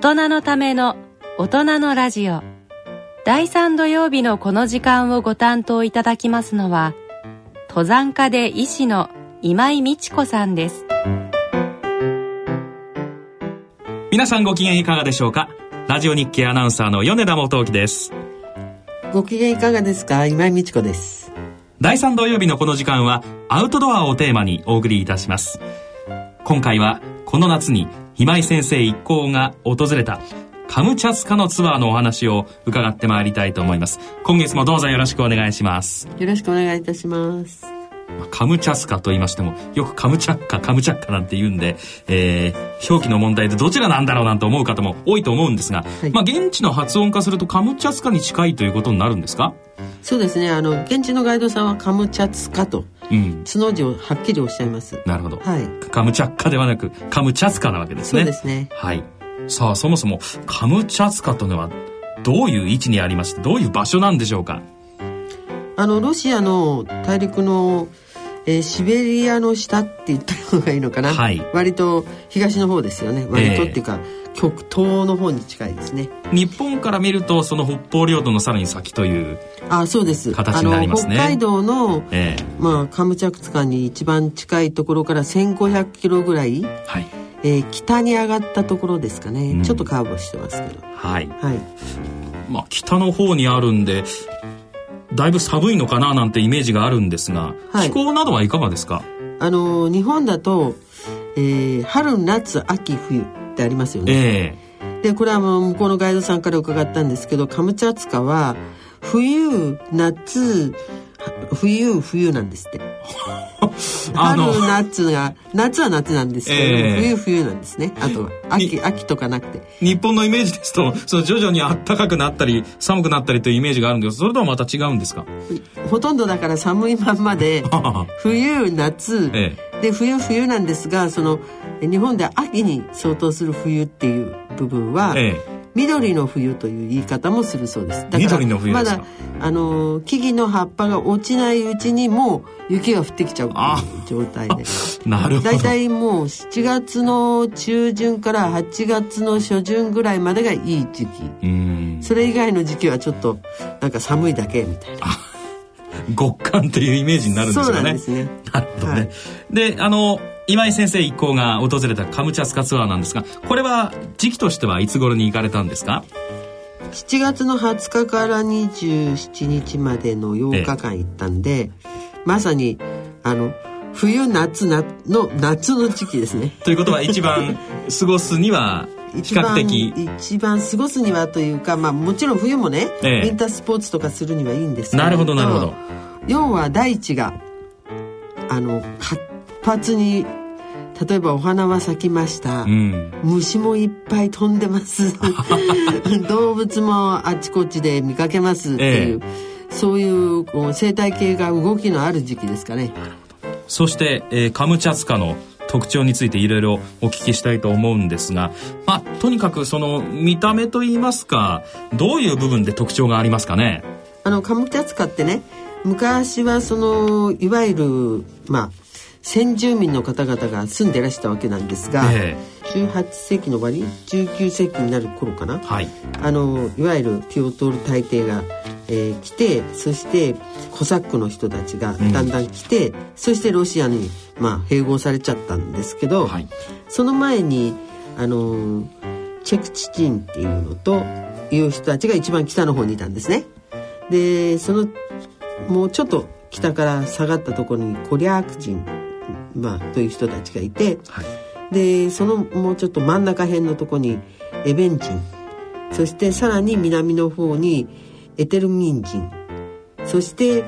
大人のための大人のラジオ。第3土曜日のこの時間をご担当いただきますのは登山家で医師の今井美智子さんです。皆さんご機嫌いかがでしょうか？ラジオ日経アナウンサーの米田元樹です。ご機嫌いかがですか？今井美智子です。第3土曜日のこの時間はアウトドアをテーマにお送りいたします。今回はこの夏に今井先生一行が訪れたカムチャツカのツアーのお話を伺ってまいりたいと思います。今月もどうぞよろしくお願いします。よろしくお願いいたします。カムチャスカと言いましてもよくカムチャッカカムチャッカなんて言うんで、えー、表記の問題でどちらなんだろうなんて思う方も多いと思うんですが、はい、まあ現地の発音化するとカムチャスカに近いということになるんですか？そうですね。あの現地のガイドさんはカムチャツカとうん、つの字をはっきりおっしゃいます。なるほど。はい。カムチャッカではなく、カムチャツカなわけですね。そうですね。はい。さあ、そもそも、カムチャツカというのは、どういう位置にありまして、どういう場所なんでしょうか？あの、ロシアの大陸の、えー、シベリアの下って言った方がいいのかな？はい。割と東の方ですよね。割とっていうか、えー極東の方に近いですね。日本から見るとその北方領土のさらに先というあそうです。形になりますね。北海道の、えー、まあ、カムチャクツカに一番近いところから1500キロぐらい、はい。えー、北に上がったところですかね、うん、ちょっとカーブしてますけど。はい、はい。まあ、北の方にあるんでだいぶ寒いのかななんてイメージがあるんですが、はい、気候などはいかがですか？あの日本だと、えー、春夏秋冬ってありますよね。えー、でこれはもう向こうのガイドさんから伺ったんですけどカムチャツカは冬夏冬冬なんですって。春夏が夏は夏なんですけど、えー、冬冬なんですね。あとは秋秋とかなくて。日本のイメージですと その徐々に暖かくなったり寒くなったりというイメージがあるんですけどそれとはまた違うんですか？ほとんどだから寒いまんまで 冬夏、ええ、で冬冬なんですがその日本で秋に相当する冬っていう部分は、ええ緑の冬という言い方もするそうです。だからまだあの木々の葉っぱが落ちないうちにもう雪が降ってきちゃう状態で。なるほど。大体もう7月の中旬から8月の初旬ぐらいまでがいい時期。それ以外の時期はちょっとなんか寒いだけみたいな。極寒というイメージになるんですよね。そうなんですね。なるほどね。はい、で、あの今井先生一行が訪れたカムチャスカツアーなんですがこれは時期としてはいつ頃に行かれたんですか？7月の20日から27日までの8日間行ったんで、ええ、まさにあの冬夏なの夏の時期ですね。ということは一番過ごすには 比較的。一番過ごすにはというか、まあ、もちろん冬もね、ええ、ウィンタースポーツとかするにはいいんですけどなるほどなるほど。要は大地があの活発に例えばお花は咲きました、うん、虫もいっぱい飛んでます。動物もあちこちで見かけますっていう、ええ、そういうこう生態系が動きのある時期ですかね。そして、えー、カムチャツカの特徴についていろいろお聞きしたいと思うんですが、まあ、とにかくその見た目といいますかどういう部分で特徴がありますかね？あのカムチャツカってね昔はそのいわゆるまあ先住民の方々が住んでらしたわけなんですが、えー、18世紀の終わり19世紀になる頃かな、はい、あのいわゆるピオトール大帝が、えー、来てそしてコサックの人たちがだんだん来て、うん、そしてロシアに、まあ、併合されちゃったんですけど、はい、その前にあのチェクチチンっていうのという人たちが一番北の方にいたんですね。でそのもうちょっと北から下がったところにコリャーク人まあ、という人たちがいて、はい、でそのもうちょっと真ん中辺のとこにエベン人そしてさらに南の方にエテルミン人。そして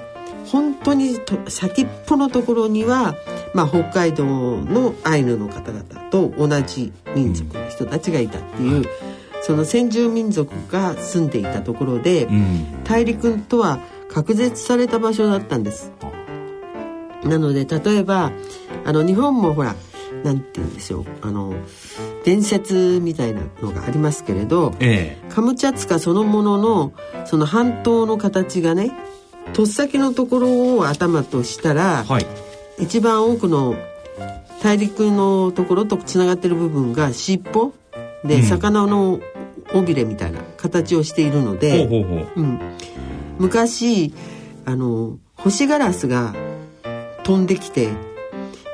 本当に先っぽのところには、まあ、北海道のアイヌの方々と同じ民族の人たちがいたっていう、うん、その先住民族が住んでいたところで、うん、大陸とは隔絶された場所だったんです。なので例えばあの日本もほらなんて言うんでしょう。あの伝説みたいなのがありますけれど、ええ、カムチャツカそのもののその半島の形がねとっさきのところを頭としたら、はい、一番多くの大陸のところとつながってる部分が尻尾で、うん、魚の尾びれみたいな形をしているので、うん、昔あの星ガラスが飛んできて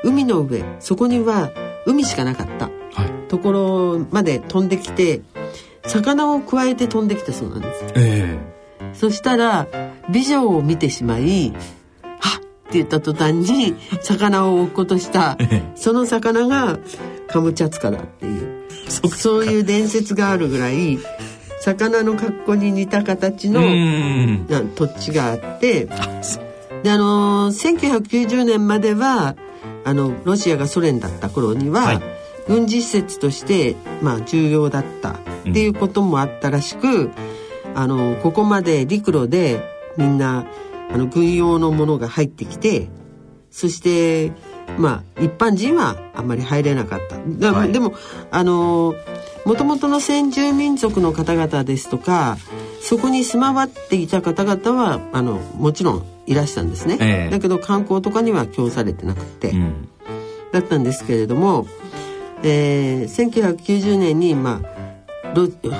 海の上そこには海しかなかった、はい、ところまで飛んできて魚をくわえて飛んできたそうなんです、えー、そしたら美女を見てしまい「はっ!」って言った途端に魚を落っことしたその魚がカムチャツカだっていうそういう伝説があるぐらい魚の格好に似た形の土地があってであの1990年まではあのロシアがソ連だった頃には、はい、軍事施設として、まあ、重要だったっていうこともあったらしく、うん、あのここまで陸路でみんなあの軍用のものが入ってきてそしてまあ一般人はあんまり入れなかった。はい、でもあのもともとの先住民族の方々ですとかそこに住まわっていた方々はあのもちろんいらしたんですね、えー、だけど観光とかには供されてなくて、うん、だったんですけれども、えー、1990年にまあ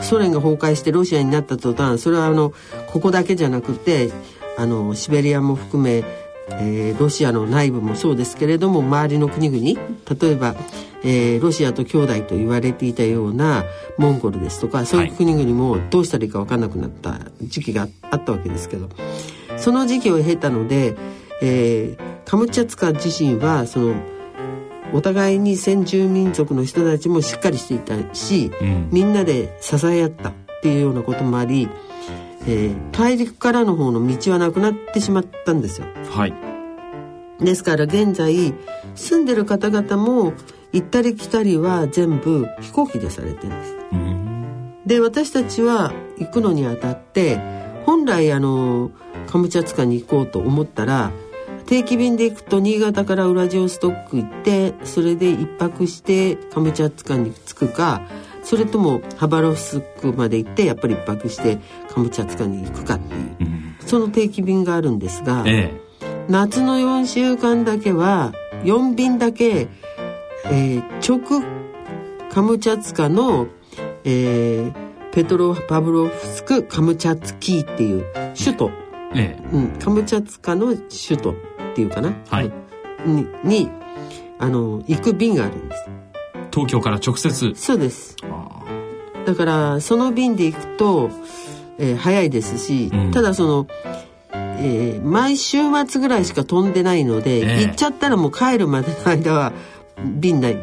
ソ連が崩壊してロシアになった途端それはあのここだけじゃなくてあのシベリアも含めえー、ロシアの内部もそうですけれども周りの国々例えば、えー、ロシアと兄弟と言われていたようなモンゴルですとかそういう国々もどうしたらいいか分かんなくなった時期があったわけですけどその時期を経たので、えー、カムチャツカ自身はそのお互いに先住民族の人たちもしっかりしていたし、うん、みんなで支え合ったっていうようなこともありえー、大陸からの方の道はなくなってしまったんですよ。はい。ですから現在住んでる方々も行ったり来たりは全部飛行機でされてるんです。で私たちは行くのにあたって本来あのカムチャツカに行こうと思ったら定期便で行くと新潟からウラジオストック行ってそれで一泊してカムチャツカに着くかそれともハバロフスクまで行ってやっぱり一泊してカムチャツカに行くかっていう、うん、その定期便があるんですが、ええ、夏の4週間だけは4便だけ、えー、直カムチャツカの、えー、ペトロパブロフスクカムチャツキーっていう首都、ええ。うん、カムチャツカの首都っていうかな、はい、ににあの行く便があるんです。東京から直接？そうです。だからその便で行くと、えー、早いですし、うん、ただその、えー、毎週末ぐらいしか飛んでないので、えー、行っちゃったらもう帰るまでの間は便ない。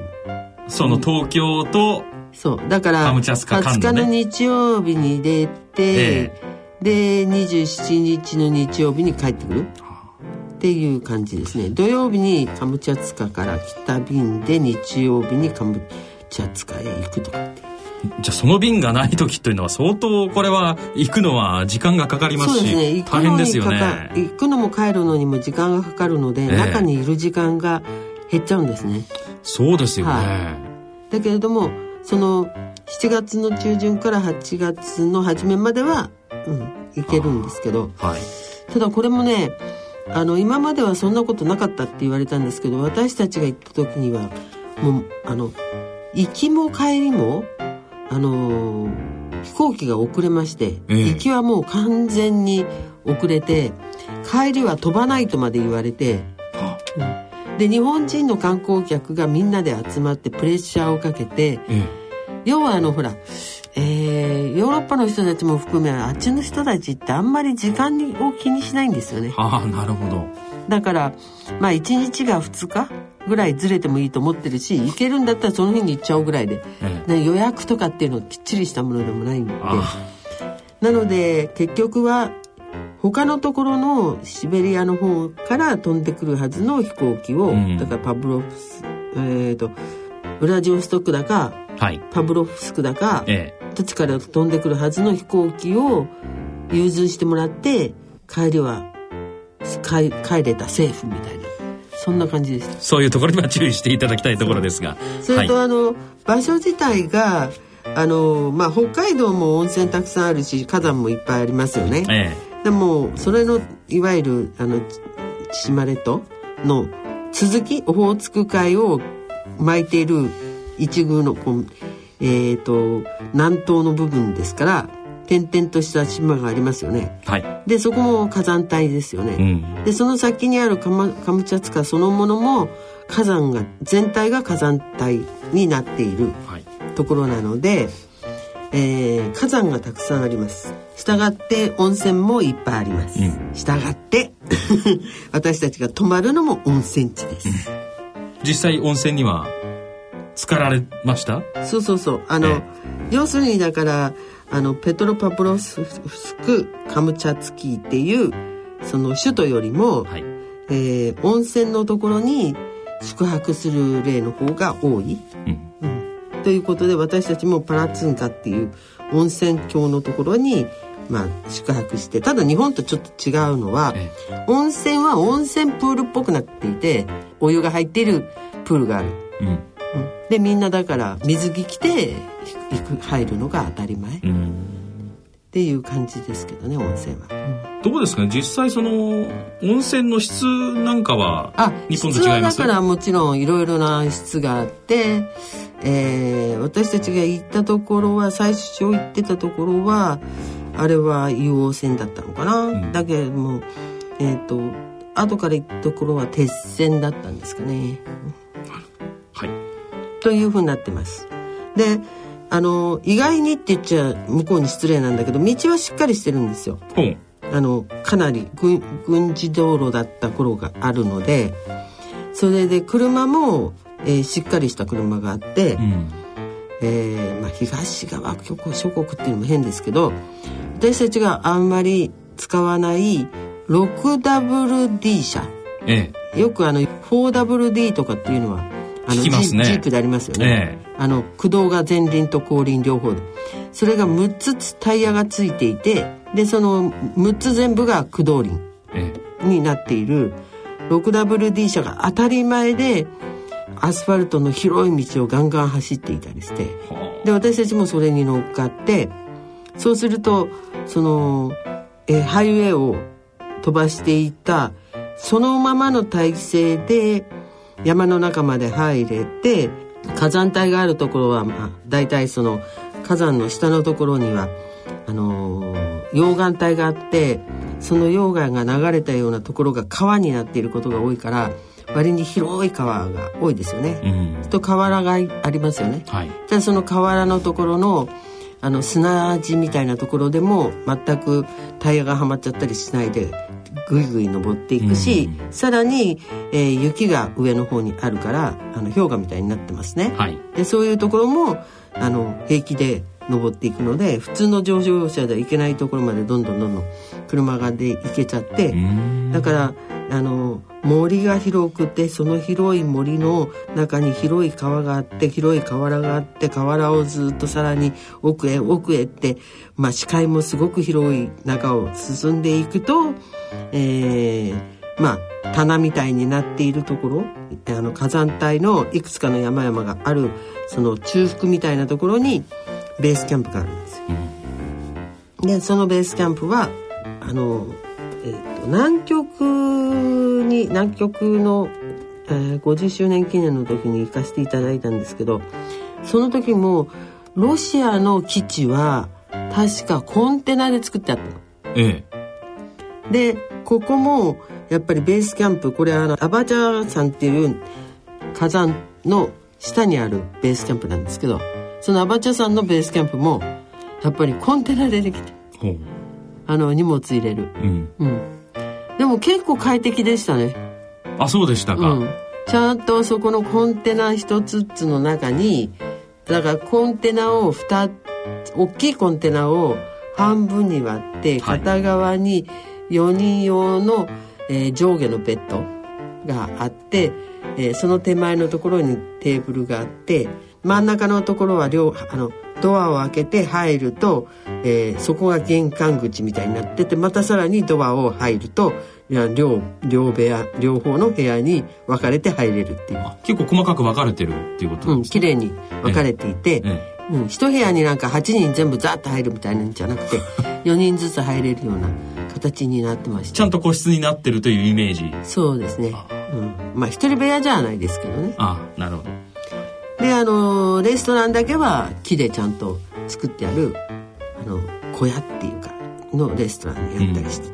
その東京と、そう。だから20日の日曜日に出て、えー、で27日の日曜日に帰ってくる。っていう感じですね。土曜日にカムチャツカから来た便で日曜日にカムチャツカへ行くとかってじゃあその便がない時というのは相当これは行くのは時間がかかりますし、ね、大変ですよね。行くのも帰るのにも時間がかかるので、えー、中にいる時間が減っちゃうんですね。そうですよね、はい、だけれどもその7月の中旬から8月の初めまでは、うん、行けるんですけど、はい、ただこれもねあの今まではそんなことなかったって言われたんですけど私たちが行った時にはもうあの行きも帰りもあの飛行機が遅れまして、えー、行きはもう完全に遅れて帰りは飛ばないとまで言われて、うん、で日本人の観光客がみんなで集まってプレッシャーをかけて、えー、要はあのほらえー、ヨーロッパの人たちも含めあっちの人たちってあんまり時間を気にしないんですよね。ああなるほど。だからまあ1日が2日ぐらいずれてもいいと思ってるし行けるんだったらその日に行っちゃおうぐらいで、ええ、予約とかっていうのきっちりしたものでもないので。なので結局は他のところのシベリアの方から飛んでくるはずの飛行機を、うん、だからパブロフスえっ、ー、とウラジオストックだか、はい、パブロフスクだか、ええ、土地から飛んでくるはずの飛行機を融通してもらって帰りは帰帰れたセーフみたいな。そんな感じでしたそういうところには注意していただきたいところですが。それと、はい、あの場所自体があの、まあ、北海道も温泉たくさんあるし火山もいっぱいありますよね、ええ、でもそれのいわゆるあの千島列島の続きオホーツク海を巻いている一宮のこうええーと、南東の部分ですから点々とした島がありますよね、はい、でそこも火山帯ですよね、うん、でその先にあるカムカムチャツカそのものも火山が全体が火山帯になっているところなので、はい、えー、火山がたくさんあります。したがって温泉もいっぱいあります、うん、したがって 私たちが泊まるのも温泉地です、うん、実際温泉には浸かられました？そうそうそう。あの、ええ、要するにだからあのペトロパプロスクカムチャツキーっていうその首都よりも、はい、えー、温泉のところに宿泊する例の方が多い、うん。うん、ということで私たちもパラツンカっていう温泉郷のところにまあ、宿泊してただ日本とちょっと違うのは、ええ、温泉は温泉プールっぽくなっていてお湯が入っているプールがある、うん、でみんなだから水着着て行く入るのが当たり前、っていう感じですけどね温泉は、どうですかね？実際その温泉の質なんかは日本と違います？だからもちろんいろいろな質があって、えー、私たちが行ったところは最初行ってたところはあれは硫黄泉だったのかな、うん、だけどもえっ、ー、と後から行ったところは鉄線だったんですかね。はいというふうになってます。であの意外にって言っちゃ向こうに失礼なんだけど道はしっかりしてるんですよ。うん、あのかなり軍軍事道路だった頃があるのでそれで車も、えー、しっかりした車があって、うん、えー、まあ、東側諸国っていうのも変ですけど私たちがあんまり使わない 6WD 車、ええ、よくあの 4WD とかっていうのはあのジ,、ね、ジープでありますよね、えあの駆動が前輪と後輪両方で。それが6つタイヤがついていてでその6つ全部が駆動輪になっている。6WD 車が当たり前でアスファルトの広い道をガンガン走っていたりして。で私たちもそれに乗っかってそうするとそのえハイウェイを飛ばしていたそのままの体勢で山の中まで入れて火山帯があるところは、まあ、大体その火山の下のところにはあのー、溶岩帯があってその溶岩が流れたようなところが川になっていることが多いから割に広い川が多いですよね。うん、と河原がありますよね。はい、じゃその河原のところのあの砂地みたいなところでも全くタイヤがはまっちゃったりしないでぐいぐい登っていくし、うん、さらに、えー、雪が上の方にあるからあの氷河みたいになってますね。はい、でそういうところもあの平気で登っていくので普通の乗用車では行けないところまでどんどんどんどん車がで行けちゃってだからあの森が広くてその広い森の中に広い川があって広い河原があって河原をずっとさらに奥へ奥へって、まあ、視界もすごく広い中を進んでいくと、えー、まあ棚みたいになっているところあの火山帯のいくつかの山々があるその中腹みたいなところにベースキャンプがあるんですよ。でそのベースキャンプはあのえーと、南極に南極の、えー、50周年記念の時に行かせていただいたんですけどその時もロシアの基地は確かコンテナで作ってあったの。ええ、でここもやっぱりベースキャンプこれあのアバチャ山っていう火山の下にあるベースキャンプなんですけどそのアバチャ山のベースキャンプもやっぱりコンテナでできて。あの荷物入れる、うん、うん、でも結構快適でしたね。あそうでしたか、うん、ちゃんとそこのコンテナ一つずつの中にだからコンテナを2大きいコンテナを半分に割って片側に4人用の、えー、上下のベッドがあって、えー、その手前のところにテーブルがあって真ん中のところは両あのドアを開けて入ると、えー、そこが玄関口みたいになっててまたさらにドアを入ると両両部屋両方の部屋に分かれて入れるっていう。結構細かく分かれてるっていうことですね、うん、綺麗に分かれていて、ええ、うん、一部屋になんか8人全部ザッと入るみたいなんじゃなくて4人ずつ入れるような形になってまして。ちゃんと個室になってるというイメージ。そうですね。うん、まあ一人部屋じゃないですけどね。あなるほど。であのレストランだけは木でちゃんと作ってあるあの小屋っていうかのレストランにやったりして、うん、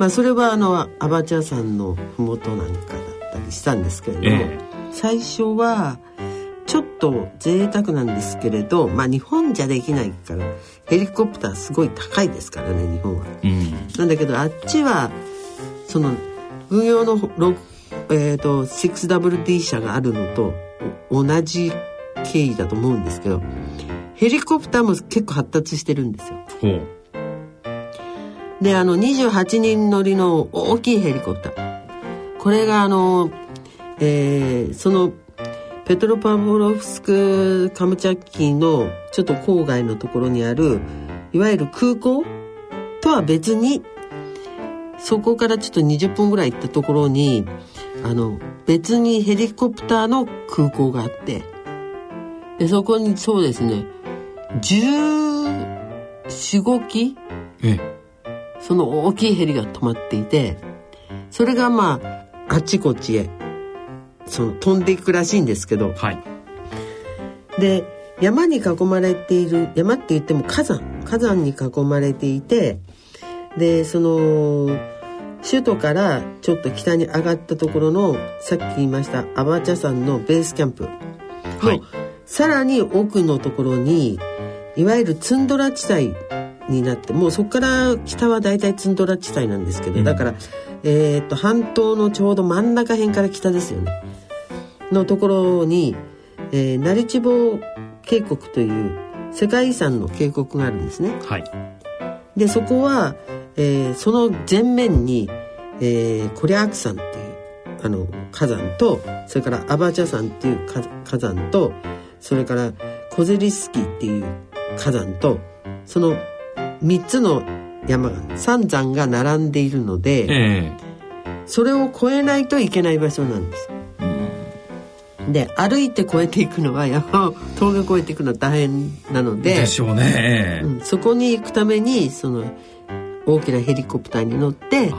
まあそれはあのアバチャ山の麓なんかだったりしたんですけれども、えー、最初はちょっと贅沢なんですけれどまあ日本じゃできないからヘリコプターすごい高いですからね日本は。うん、なんだけどあっちはその軍用のえーと、6WD 車があるのと同じ経緯だと思うんですけどヘリコプターも結構発達してるんですよ。であの28人乗りの大きいヘリコプターこれがあの、えー、そのペトロパボロフスクカムチャッキのちょっと郊外のところにあるいわゆる空港とは別にそこからちょっと20分ぐらい行ったところにあの別にヘリコプターの空港があってでそこにそうですね1415機その大きいヘリが止まっていてそれがまああちこちへその飛んでいくらしいんですけど、はい、で山に囲まれている山って言っても火山火山に囲まれていてでその首都からちょっと北に上がったところのさっき言いましたアバチャ山のベースキャンプ。の、はい、さらに奥のところにいわゆるツンドラ地帯になってもうそこから北は大体ツンドラ地帯なんですけど、うん、だから、えー、っと半島のちょうど真ん中辺から北ですよねのところに、えー、ナリチボ渓谷という世界遺産の渓谷があるんですね。はい、でそこはえー、その前面に、えー、コリャーク山っていうあの火山とそれからアバチャ山っていう火山とそれからコゼリスキーっていう火山とその3つの山が三山が並んでいるので、えー、それを越えないといけない場所なんです。で歩いて越えていくのは山を峠越えていくのは大変なのででしょうね、うん、そこに行くためにその大きなヘリコプターに乗って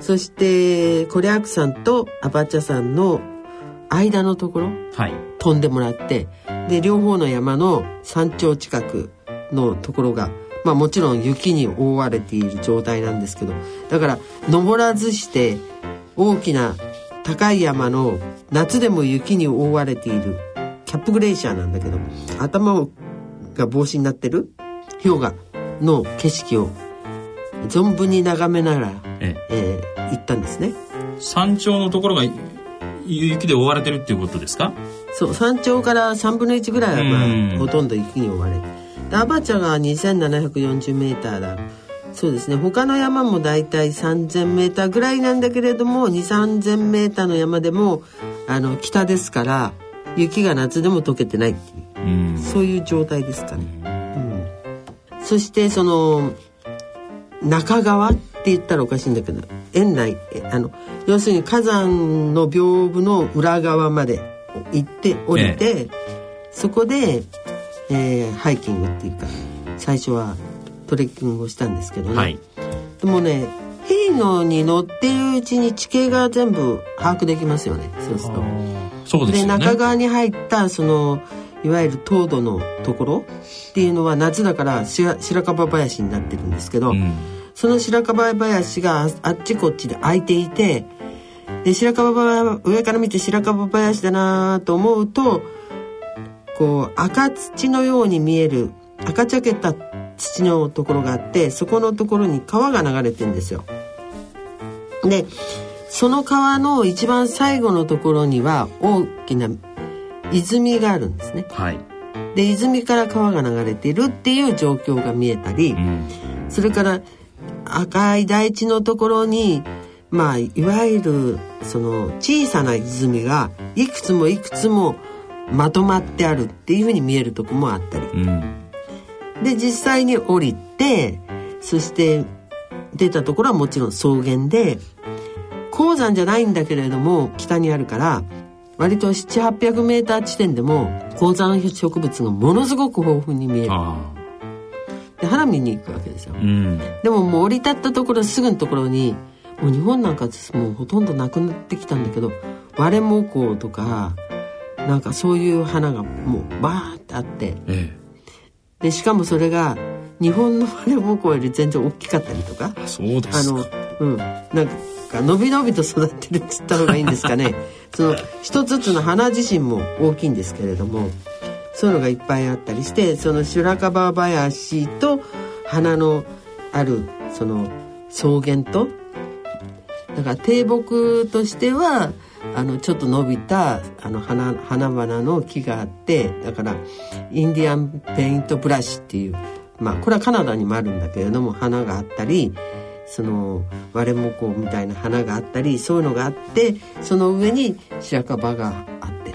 そしてコリャークさんとアバチャさんの間のところ、はい、飛んでもらってで両方の山の山頂近くのところがまあもちろん雪に覆われている状態なんですけどだから登らずして大きな高い山の夏でも雪に覆われている。キャップグレイシャーなんだけど頭が帽子になってる？氷河の景色を存分に眺めながら、ええ。えー、行ったんですね。山頂のところが雪で覆われてるっていうことですか？そう山頂から3分の1ぐらいは、まあ、ほとんど雪に覆われて。アバチャが2740メーターだそうですね。他の山もだいたい3000メーターぐらいなんだけれども2 3 0 0 0メーターの山でもあの北ですから雪が夏でも溶けてないっていう、うそういう状態ですかね。うん、そしてその中川って言ったらおかしいんだけど園内あの要するに火山の屏風の裏側まで行って降りて、ええ、そこで、えー、ハイキングっていうか最初はトレッキングをしたんですけどね、はい、でもねヘリのに乗っているうちに地形が全部把握できますよね。そうすると。そうです、ね、で中側に入ったそのいわゆる凍土のところっていうのは夏だから白樺林になってるんですけど、うん、その白樺林があっちこっちで空いていてで白樺林上から見て白樺林だなと思うとこう赤土のように見える赤茶けた土のところがあってそこのところに川が流れてんですよ。でその川の一番最後のところには大きな泉があるんですね。はい、で泉から川が流れているっていう状況が見えたり、うん、それから赤い台地のところにまあいわゆるその小さな泉がいくつもいくつもまとまってあるっていうふうに見えるとこもあったり、うん、で実際に降りてそして出たところはもちろん草原で鉱山じゃないんだけれども北にあるから割と700800メーター地点でも高山植物がものすごく豊富に見える。で花見に行くわけですよ、うん、でももう降り立ったところすぐのところにもう日本なんかもうほとんどなくなってきたんだけど割れ木工とかなんかそういう花がもうバーってあって、ええ、でしかもそれが日本のバレモコより全然大きかったりとかそうですあのうん。なんか伸び伸びと育ってるっつった方がいいんですかね。その一つずつの花自身も大きいんですけれどもそういうのがいっぱいあったりしてそのシュラカバ林と花のあるその草原とだから低木としてはあのちょっと伸びたあの花花々の木があってだからインディアンペイントブラシっていうまあこれはカナダにもあるんだけれども花があったりその割れもこみたいな花があったりそういうのがあってその上に白樺があって、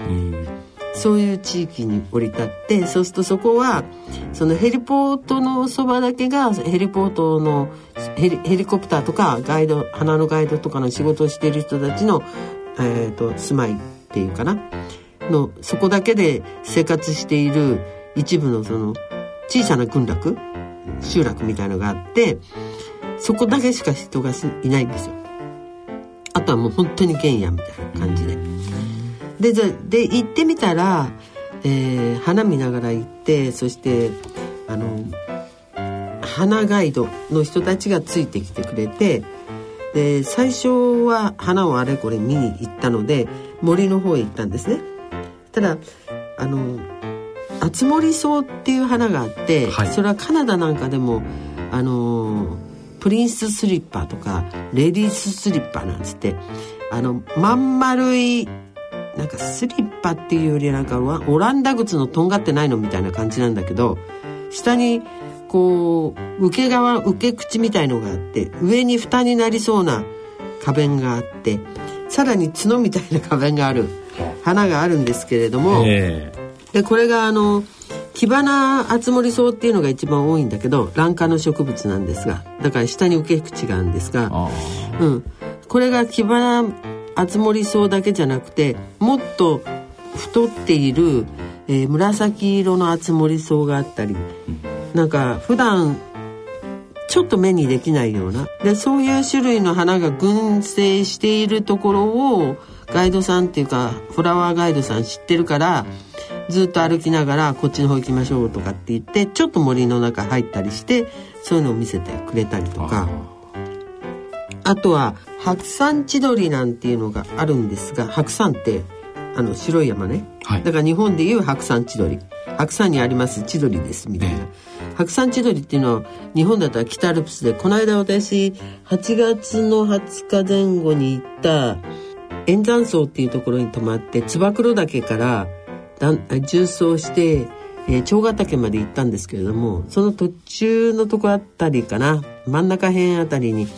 そういう地域に降り立ってそうするとそこはそのヘリポートのそばだけがヘリポートのヘリヘリコプターとかガイド花のガイドとかの仕事をしている人たちのえーと、住まいっていうかな？のそこだけで生活している一部のその小さな群落集落みたいのがあってそこだけしか人がいないんですよ。あとはもう本当に原野みたいな感じで。でで行ってみたら、えー、花見ながら行ってそしてあの花ガイドの人たちがついてきてくれてで最初は花をあれこれ見に行ったので森の方へ行ったんですね。ただあのアツモリソウっていう花があって、はい、それはカナダなんかでもあのプリンススリッパとかレディーススリッパなんつってあのまん丸いなんかスリッパっていうよりなんかオランダ靴のとんがってないのみたいな感じなんだけど下にこう受け側受け口みたいのがあって上に蓋になりそうな花弁があってさらに角みたいな花弁がある花があるんですけれども、えー、でこれがあのキバナアツモリソウっていうのが一番多いんだけど卵化の植物なんですがだから下に受け口があるんですが、うん、これがキバナアツモリソウだけじゃなくてもっと太っている、えー、紫色のアツモリソウがあったり、うんなんか普段ちょっと目にできないような。でそういう種類の花が群生しているところをガイドさんっていうかフラワーガイドさん知ってるからずっと歩きながらこっちの方行きましょうとかって言ってちょっと森の中入ったりしてそういうのを見せてくれたりとか。あとは白山千鳥なんていうのがあるんですが白山ってあの白い山ね、はい、だから日本でいう白山千鳥。白山にあります千鳥ですみたいな、白山千鳥っていうのは日本だったら北アルプスでこの間私8月の20日前後に行った円山荘っていうところに泊まって燕岳から重走して、えー、長ヶ岳まで行ったんですけれどもその途中のとこあたりかな真ん中辺あたりに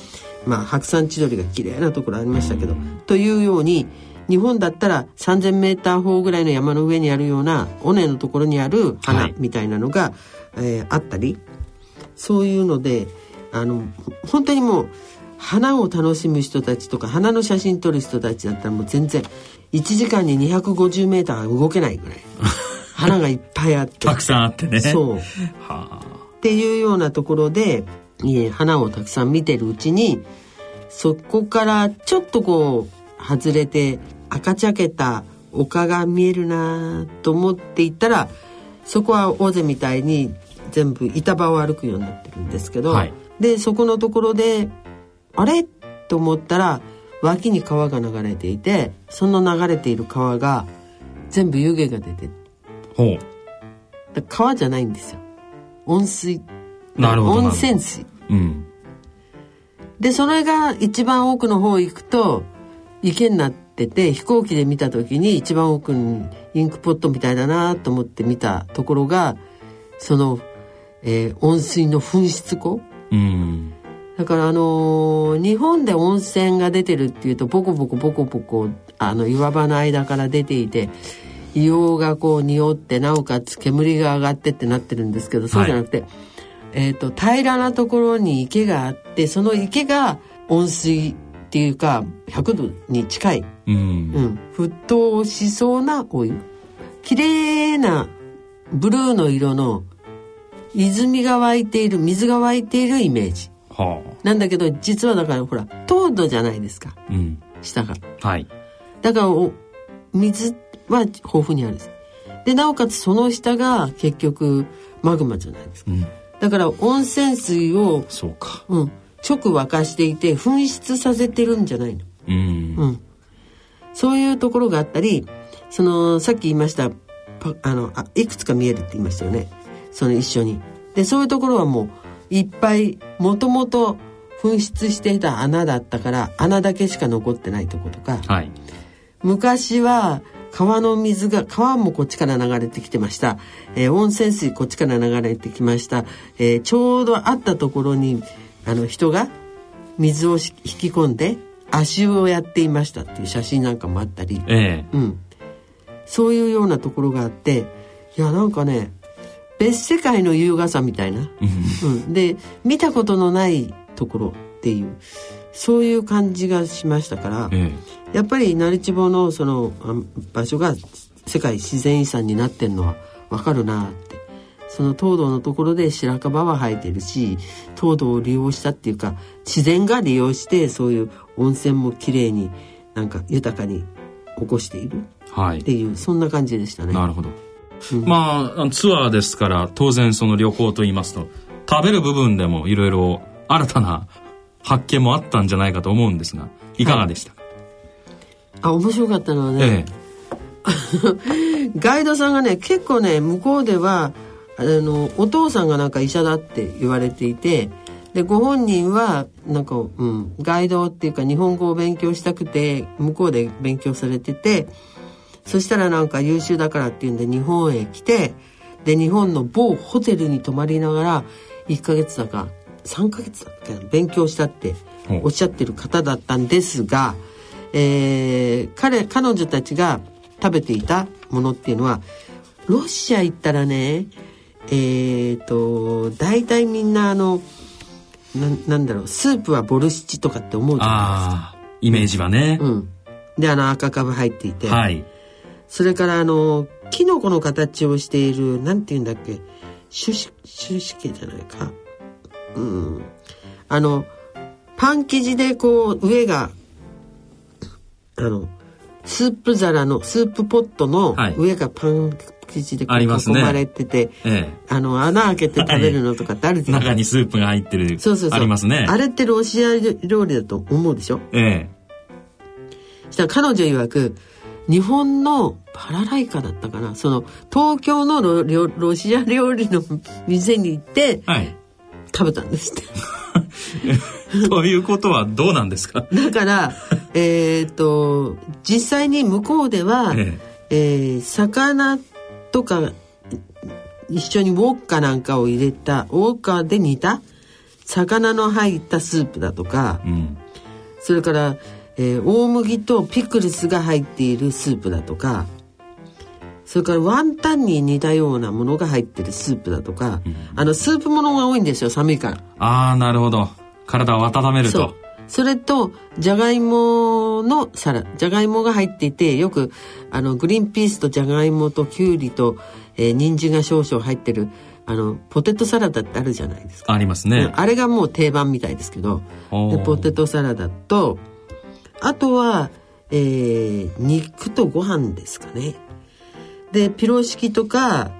まあ白山千鳥が綺麗なところありましたけどというように日本だったら3,000メーター方ぐらいの山の上にあるような尾根のところにある花みたいなのが、はいえー、あったりそういうのであの本当にもう花を楽しむ人たちとか花の写真撮る人たちだったらもう全然1時間に250メーター動けないぐらい。花がいっぱいあって。たくさんあってね。そう、はあ、っていうようなところで花をたくさん見てるうちにそこからちょっとこう外れて赤茶けた丘が見えるなと思っていったらそこは尾瀬みたいに全部板場を歩くようになってるんですけど、はい、でそこのところであれ？と思ったら脇に川が流れていてその流れている川が全部湯気が出てほう。川じゃないんですよ。温水。なるほど温泉水、うん、でそれが一番奥の方行くと池になってて飛行機で見た時に一番奥にインクポットみたいだなと思って見たところがそのえー、温水の噴出口、うん、だからあのー、日本で温泉が出てるっていうとボコボコボコボコあの岩場の間から出ていて硫黄がこう匂ってなおかつ煙が上がってってなってるんですけどそうじゃなくて、はい、えーと、平らなところに池があってその池が温水っていうか100度に近い、うん、うん、沸騰しそうなお湯綺麗なブルーの色の泉が湧いている水が湧いているイメージ、はあ、なんだけど実はだからほら糖度じゃないですか、うん、下が。はい、だから水は豊富にあるんです。でなおかつその下が結局マグマじゃないですか、うん、だから温泉水をそうか、うん、直沸かしていて噴出させてるんじゃないの、うん、うん、そういうところがあったりそのさっき言いましたあのあいくつか見えるって言いましたよね。その一緒に。でそういうところはもういっぱいもともと噴出していた穴だったから穴だけしか残ってないとことか、はい、昔は川の水が川もこっちから流れてきてました、えー、温泉水こっちから流れてきました、えー、ちょうどあったところにあの人が水を引き込んで足湯をやっていましたっていう写真なんかもあったり、えうん、そういうようなところがあっていやなんかね別世界の優雅さみたいな、うん、で見たことのないところっていうそういう感じがしましたから、ええ、やっぱり成地坊のその場所が世界自然遺産になってんのは分かるなってその東道のところで白樺は生えてるし東道を利用したっていうか自然が利用してそういう温泉もきれいになんか豊かに起こしている。っていう、はい、そんな感じでしたね。なるほど、うん、まあツアーですから当然その旅行と言いますと食べる部分でもいろいろ新たな発見もあったんじゃないかと思うんですがいかがでした？か、はい、あ面白かったのはね、ええ、ガイドさんがね結構ね向こうではあのお父さんがなんか医者だって言われていてでご本人はなんか、うん、ガイドっていうか日本語を勉強したくて向こうで勉強されててそしたらなんか優秀だからっていうんで日本へ来てで日本の某ホテルに泊まりながら1ヶ月だか3ヶ月だっけ勉強したっておっしゃってる方だったんですが、えー、彼彼女たちが食べていたものっていうのはロシア行ったらねえっ、ー、と大体みんなあのななんだろうスープはボルシチとかって思うじゃないですか。イメージはね、うん、であの赤かぶ入っていて、はい、それからあのキノコの形をしているなんて言うんだっけ種子種子系じゃないか。うん。あのパン生地でこう上があのスープ皿のスープポットの上がパン生地でこう囲まれてて、あ、ねえ。え、の穴開けて食べるのとかってあるじゃない、中にスープが入ってるそうそうそう。ありますね。あれってロシア料理だと思うでしょ？ええ。したら彼女曰く日本のパラライカだったかな？その東京のロロシア料理の店に行って、はい、食べたんですって。ということはどうなんですか？だからえっと実際に向こうでは、ええ。えー、魚とか一緒にウォッカなんかを入れたウォッカで煮た魚の入ったスープだとか、うん、それから、えー、大麦とピクルスが入っているスープだとかそれからワンタンに似たようなものが入ってるスープだとか、うん、あのスープものが多いんですよ寒いから。ああなるほど。体を温めるとそれとじゃがいものサラじゃがいもが入っていてよくあのグリーンピースとじゃがいもときゅうりと、えー、人参が少々入ってるあのポテトサラダってあるじゃないですか。ありますね。あれがもう定番みたいですけどでポテトサラダとあとは、えー、肉とご飯ですかね。でピロシキとか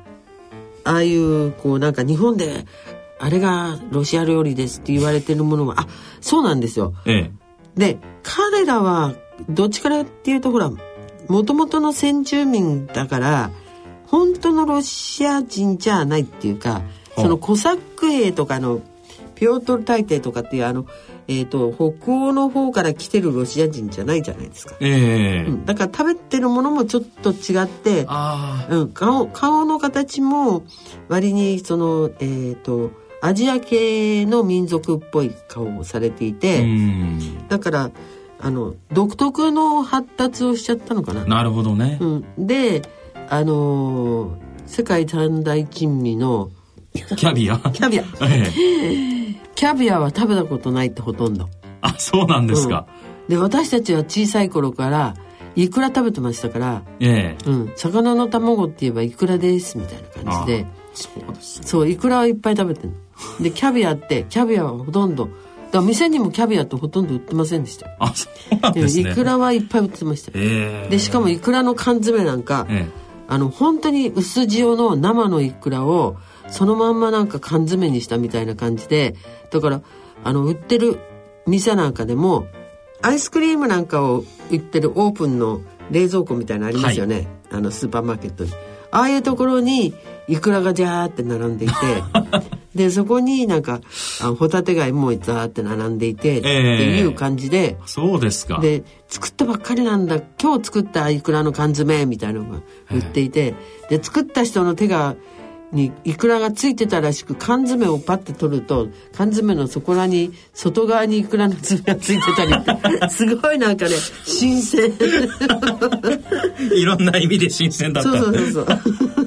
ああいうこうなんか日本であれがロシア料理ですって言われてるものはあそうなんですよ。ええ、で彼らはどっちからっていうとほらもともとの先住民だから本当のロシア人じゃないっていうかそのコサック兵とかのピョートル大帝とかっていうあのえーと、北欧の方から来てるロシア人じゃないじゃないですか、えーうん、だから食べてるものもちょっと違ってうん、顔顔の形も割にそのえっ、ー、とアジア系の民族っぽい顔をされていてだからあの独特の発達をしちゃったのかな。なるほどね、うん、であのー、世界三大珍味のキャビア？キャビア、ええ。キャビアは食べたことないってほとんど。あそうなんですか、うん、で私たちは小さい頃からいくら食べてましたから、ええ。うん、魚の卵って言えばいくらですみたいな感じで。そうですそういくらをいっぱい食べてるでキャビアってキャビアはほとんどから店にもキャビアってほとんど売ってませんでしたあそうなんですね。イクラはいっぱい売ってました、えー、でしかもイクラの缶詰なんか、えー、あの本当に薄塩の生のイクラをそのまんまなんか缶詰にしたみたいな感じでだからあの売ってる店なんかでもアイスクリームなんかを売ってるオープンの冷蔵庫みたいなのありますよね、はい、あのスーパーマーケットに。ああいうところにイクラがジャーって並んでいて でそこになんかあホタテ貝もザーって並んでいて、えー、っていう感じでそうですか。で作ったばっかりなんだ。今日作ったイクラの缶詰みたいなのが売っていて、えー、で作った人の手がにイクラがついてたらしく缶詰をパッて取ると缶詰のそこらに外側にイクラの爪がついてたりって すごいなんかね新鮮。いろんな意味で新鮮だった。そうそうそう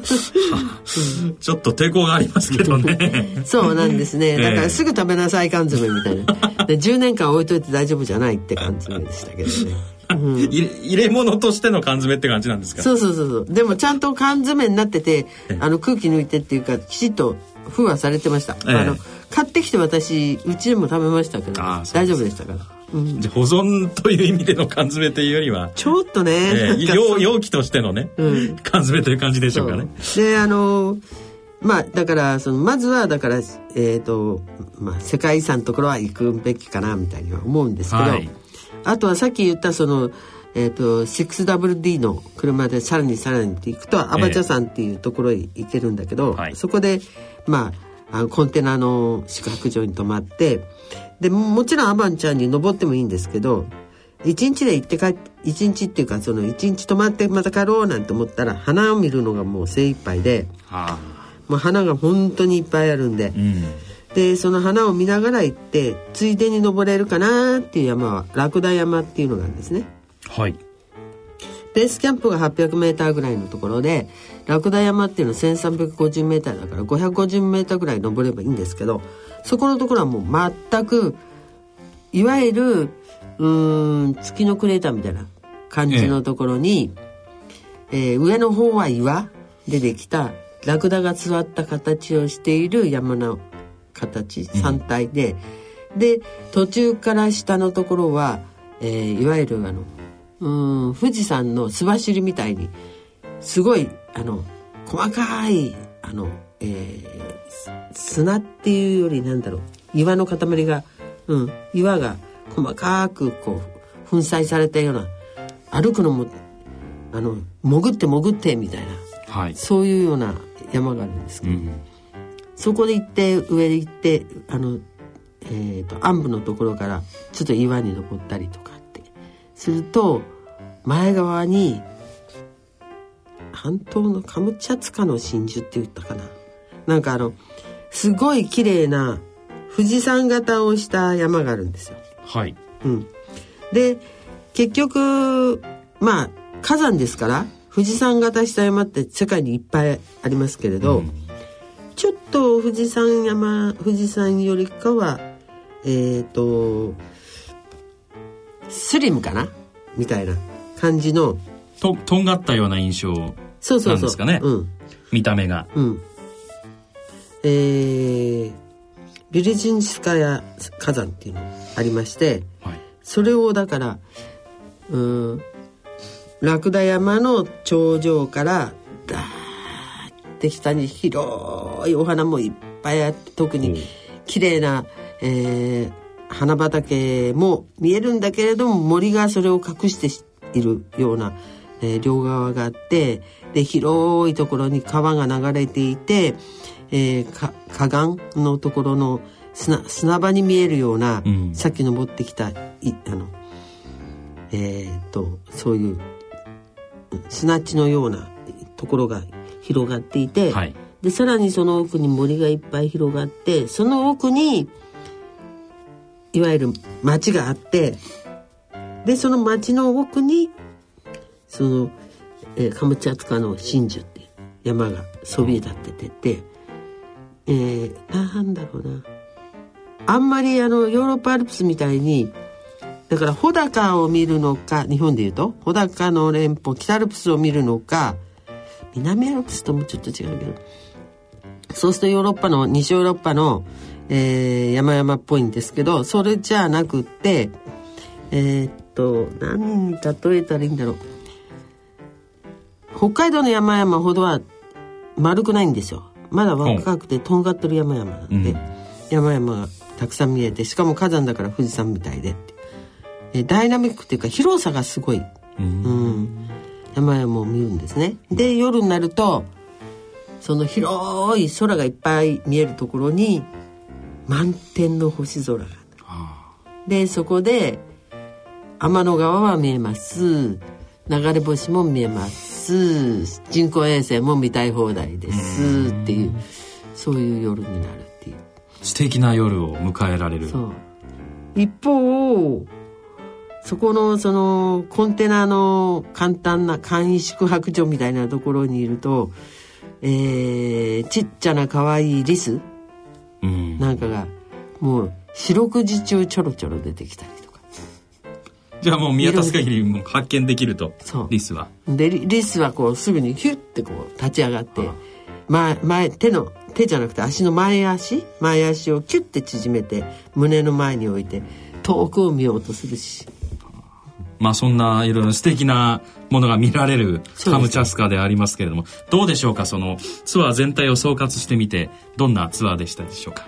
ちょっと抵抗がありますけどね。そうなんですね。だからすぐ食べなさい缶詰みたいな。で10年間置いといて大丈夫じゃないって缶詰でしたけどね。うん、入れ物としての缶詰って感じなんですか？そうそうそうそう。でもちゃんと缶詰になっててあの空気抜いてっていうかきちっと封はされてました、ええ、あの買ってきて私うちでも食べましたけど大丈夫でしたから、うん、保存という意味での缶詰というよりはちょっとね、えー、容容器としてのね、うん、缶詰という感じでしょうかね。であのまあだからそのまずはだからえっ、ー、とまあ世界遺産のところは行くべきかなみたいには思うんですけど、はい。あとはさっき言ったその、えっ、ー、と 6WD の車でさらにさらにっていくとアバチャ山っていうところへ行けるんだけど、えーそこでまあコンテナの宿泊場に泊まってでもちろんアバンちゃんに登ってもいいんですけど一日で行って帰って一日っていうかその一日泊まってまた帰ろうなんて思ったら花を見るのがもう精一杯で、はあ、もう花が本当にいっぱいあるんで。うん。でその花を見ながら行ってついでに登れるかなっていう山はラクダ山っていうのがあるんですね。はいベースキャンプが 800m ぐらいのところでラクダ山っていうのは 1350m だから 550m ぐらい登ればいいんですけどそこのところはもう全くいわゆるうん月のクレーターみたいな感じのところに、ええ。えー、上の方は岩でできたラクダが座った形をしている山の形3体で、うん、で途中から下のところは、えー、いわゆるあのうん富士山の須走りみたいにすごいあの細かいあの、えー、砂っていうよりなんだろう岩の塊が、うん、岩が細かくこう粉砕されたような歩くのもあの潜って潜ってみたいな、はい、そういうような山があるんですけど、うん。そこで行って上で行ってあの、えーと、暗部のところからちょっと岩に登ったりとかってすると前側に半島のカムチャツカの真珠って言ったかななんかあのすごい綺麗な富士山型をした山があるんですよ。はい。うん。で結局まあ火山ですから富士山型した山って世界にいっぱいありますけれど、うんちょっと富士山山富士山よりかはえっ、ー、とスリムかな？みたいな感じのととんがったような印象なんですかね。うん、見た目が。うん。えー、ビルジンスカヤ火山っていうのありまして、はい、それをだからうんラクダ山の頂上からダーって下に広いお花もいっぱいあって特に綺麗な、えー、花畑も見えるんだけれども森がそれを隠しているような、えー、両側があってで広いところに川が流れていて、えー、河岸のところの砂砂場に見えるような、うん、さっき登ってきたいあのえー、っとそういう砂地のようなところが広がっていて、はい、でさらにその奥に森がいっぱい広がってその奥にいわゆる町があってでその町の奥にその、えー、カムチャツカの真珠っていう山がそびえ立っててて、えー、なんだろうな。あんまりあのヨーロッパアルプスみたいにだから穂高を見るのか日本でいうと穂高の連峰北アルプスを見るのか南アルプスともちょっと違うけどそうするとヨーロッパの西ヨーロッパの、えー、山々っぽいんですけどそれじゃなくってえー、っと何に例えたらいいんだろう。北海道の山々ほどは丸くないんですよ。まだ若くてとんがってる山々なんで、うん、山々がたくさん見えてしかも火山だから富士山みたいでえダイナミックっていうか広さがすごい、うん、うん、山々を見るんですね。で夜になるとその広い空がいっぱい見えるところに満天の星空がでそこで天の川は見えます。流れ星も見えます。人工衛星も見たい放題です。っていうそういう夜になるっていう。素敵な夜を迎えられる。一方そこのそのコンテナの簡単な簡易宿泊所みたいなところにいると、えー、ちっちゃな可愛いリス、うん、なんかがもう四六時中ちょろちょろ出てきたりじゃあもう見渡す限りも発見できるとリスは。でリスはこうすぐにヒュッてこう立ち上がって前前手の手じゃなくて足の前足？前足をキュッて縮めて胸の前に置いて遠くを見ようとするし。まあそんないろいろ素敵なものが見られるカムチャスカでありますけれども、どうでしょうか？そのツアー全体を総括してみて、どんなツアーでしたでしょうか？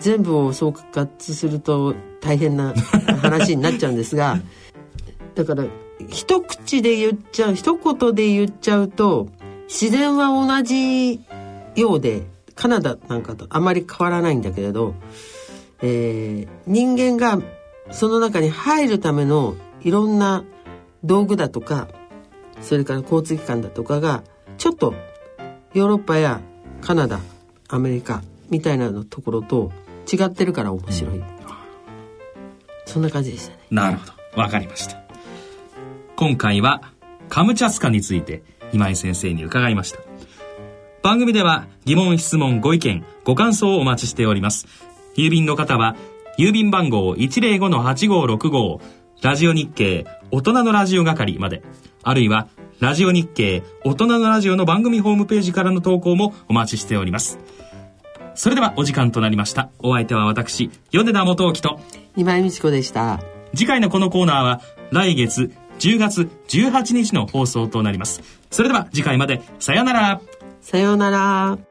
全部を総括すると大変な話になっちゃうんですが、だから一口で言っちゃう、一言で言っちゃうと、自然は同じようで、カナダなんかとあまり変わらないんだけれど、えー、人間がその中に入るためのいろんな道具だとかそれから交通機関だとかがちょっとヨーロッパやカナダアメリカみたいなところと違ってるから面白い、うん、そんな感じでしたね。なるほど。わかりました。今回はカムチャスカについて今井先生に伺いました。番組では疑問質問ご意見ご感想をお待ちしております。郵便の方は郵便番号105-8565ラジオ日経大人のラジオ係まで、あるいは、ラジオ日経大人のラジオの番組ホームページからの投稿もお待ちしております。それではお時間となりました。お相手は私、米田元興と、今井美智子でした。次回のこのコーナーは、来月10月18日の放送となります。それでは次回まで、さようなら。さようなら。